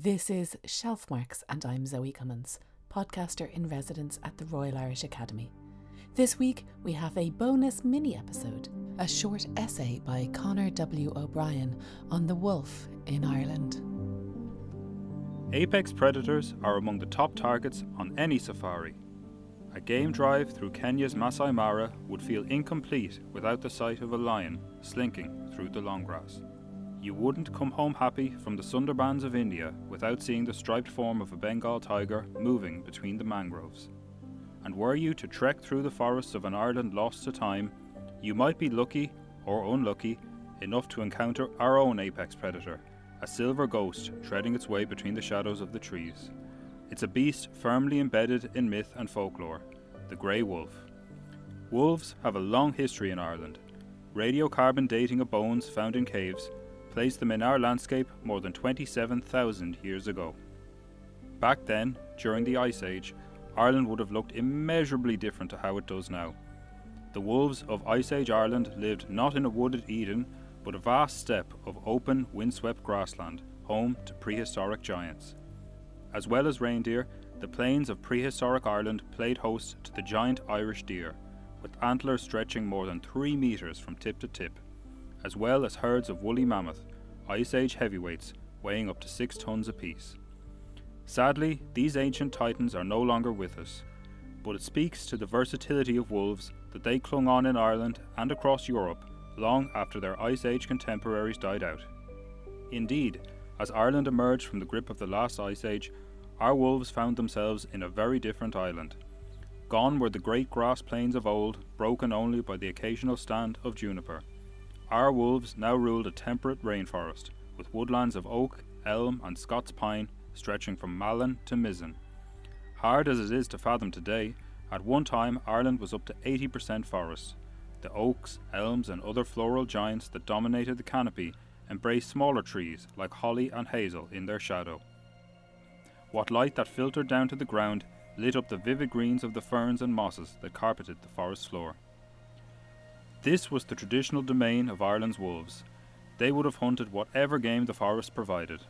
This is Shelfmarks, and I'm Zoë Comyns, podcaster in residence at the Royal Irish Academy. This week, we have a bonus mini episode, a short essay by Conor W. O'Brien on the wolf in Ireland. Apex predators are among the top targets on any safari. A game drive through Kenya's Masai Mara would feel incomplete without the sight of a lion slinking through the long grass. You wouldn't come home happy from the Sundarbans of India without seeing the striped form of a Bengal tiger moving between the mangroves. And were you to trek through the forests of an Ireland lost to time, you might be lucky or unlucky enough to encounter our own apex predator, a silver ghost treading its way between the shadows of the trees. It's a beast firmly embedded in myth and folklore, the grey wolf. Wolves have a long history in Ireland. Radiocarbon dating of bones found in caves placed them in our landscape more than 27,000 years ago. Back then, during the Ice Age, Ireland would have looked immeasurably different to how it does now. The wolves of Ice Age Ireland lived not in a wooded Eden, but a vast steppe of open, windswept grassland, home to prehistoric giants. As well as reindeer, the plains of prehistoric Ireland played host to the giant Irish deer, with antlers stretching more than three metres from tip to tip, as well as herds of woolly mammoth, Ice Age heavyweights weighing up to six tons apiece. Sadly, these ancient titans are no longer with us, but it speaks to the versatility of wolves that they clung on in Ireland and across Europe long after their Ice Age contemporaries died out. Indeed, as Ireland emerged from the grip of the last Ice Age, our wolves found themselves in a very different island. Gone were the great grass plains of old, broken only by the occasional stand of juniper. Our wolves now ruled a temperate rainforest, with woodlands of oak, elm, and Scots pine stretching from Malin to Mizen. Hard as it is to fathom today, at one time Ireland was up to 80% forest. The oaks, elms, and other floral giants that dominated the canopy embraced smaller trees like holly and hazel in their shadow. What light that filtered down to the ground lit up the vivid greens of the ferns and mosses that carpeted the forest floor. This was the traditional domain of Ireland's wolves. They would have hunted whatever game the forest provided.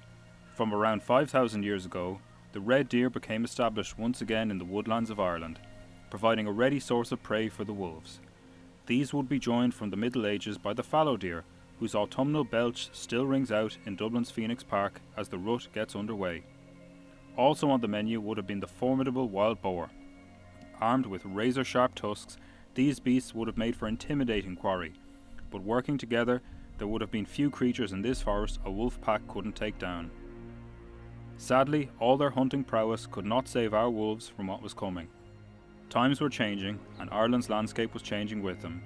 From around 5,000 years ago, the red deer became established once again in the woodlands of Ireland, providing a ready source of prey for the wolves. These would be joined from the Middle Ages by the fallow deer, whose autumnal belch still rings out in Dublin's Phoenix Park as the rut gets underway. Also on the menu would have been the formidable wild boar. Armed with razor sharp tusks these beasts would have made for intimidating quarry, but working together, there would have been few creatures in this forest a wolf pack couldn't take down. Sadly, all their hunting prowess could not save our wolves from what was coming. Times were changing, and Ireland's landscape was changing with them.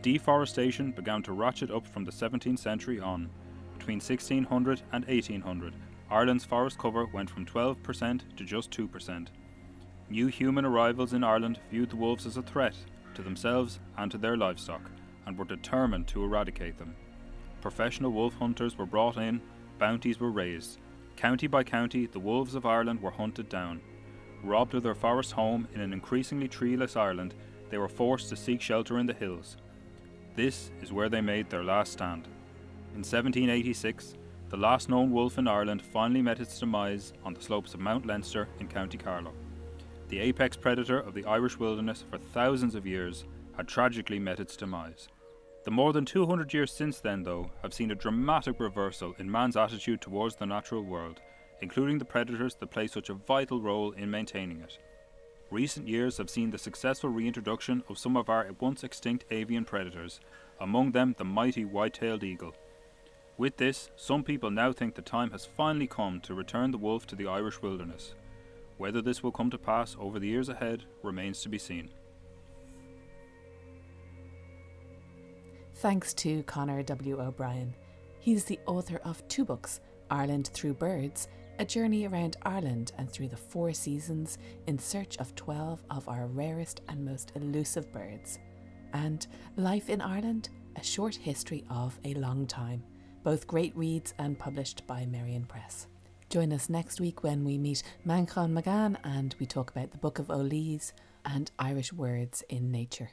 Deforestation began to ratchet up from the 17th century on. Between 1600 and 1800, Ireland's forest cover went from 12% to just 2%. New human arrivals in Ireland viewed the wolves as a threat to themselves and to their livestock, and were determined to eradicate them. Professional wolf hunters were brought in, bounties were raised. County by county, the wolves of Ireland were hunted down. Robbed of their forest home in an increasingly treeless Ireland, they were forced to seek shelter in the hills. This is where they made their last stand. In 1786, the last known wolf in Ireland finally met its demise on the slopes of Mount Leinster in County Carlow the apex predator of the Irish wilderness for thousands of years, had tragically met its demise. The more than 200 years since then, though, have seen a dramatic reversal in man's attitude towards the natural world, including the predators that play such a vital role in maintaining it. Recent years have seen the successful reintroduction of some of our once extinct avian predators, among them the mighty white tailed eagle. With this, some people now think the time has finally come to return the wolf to the Irish wilderness. Whether this will come to pass over the years ahead remains to be seen. Thanks to Conor W. O'Brien. He's the author of two books Ireland Through Birds, a journey around Ireland and through the four seasons in search of 12 of our rarest and most elusive birds, and Life in Ireland, a short history of a long time, both great reads and published by Merrion Press. Join us next week when we meet Manchán Magan and we talk about the Book of Ullís and Irish words in nature.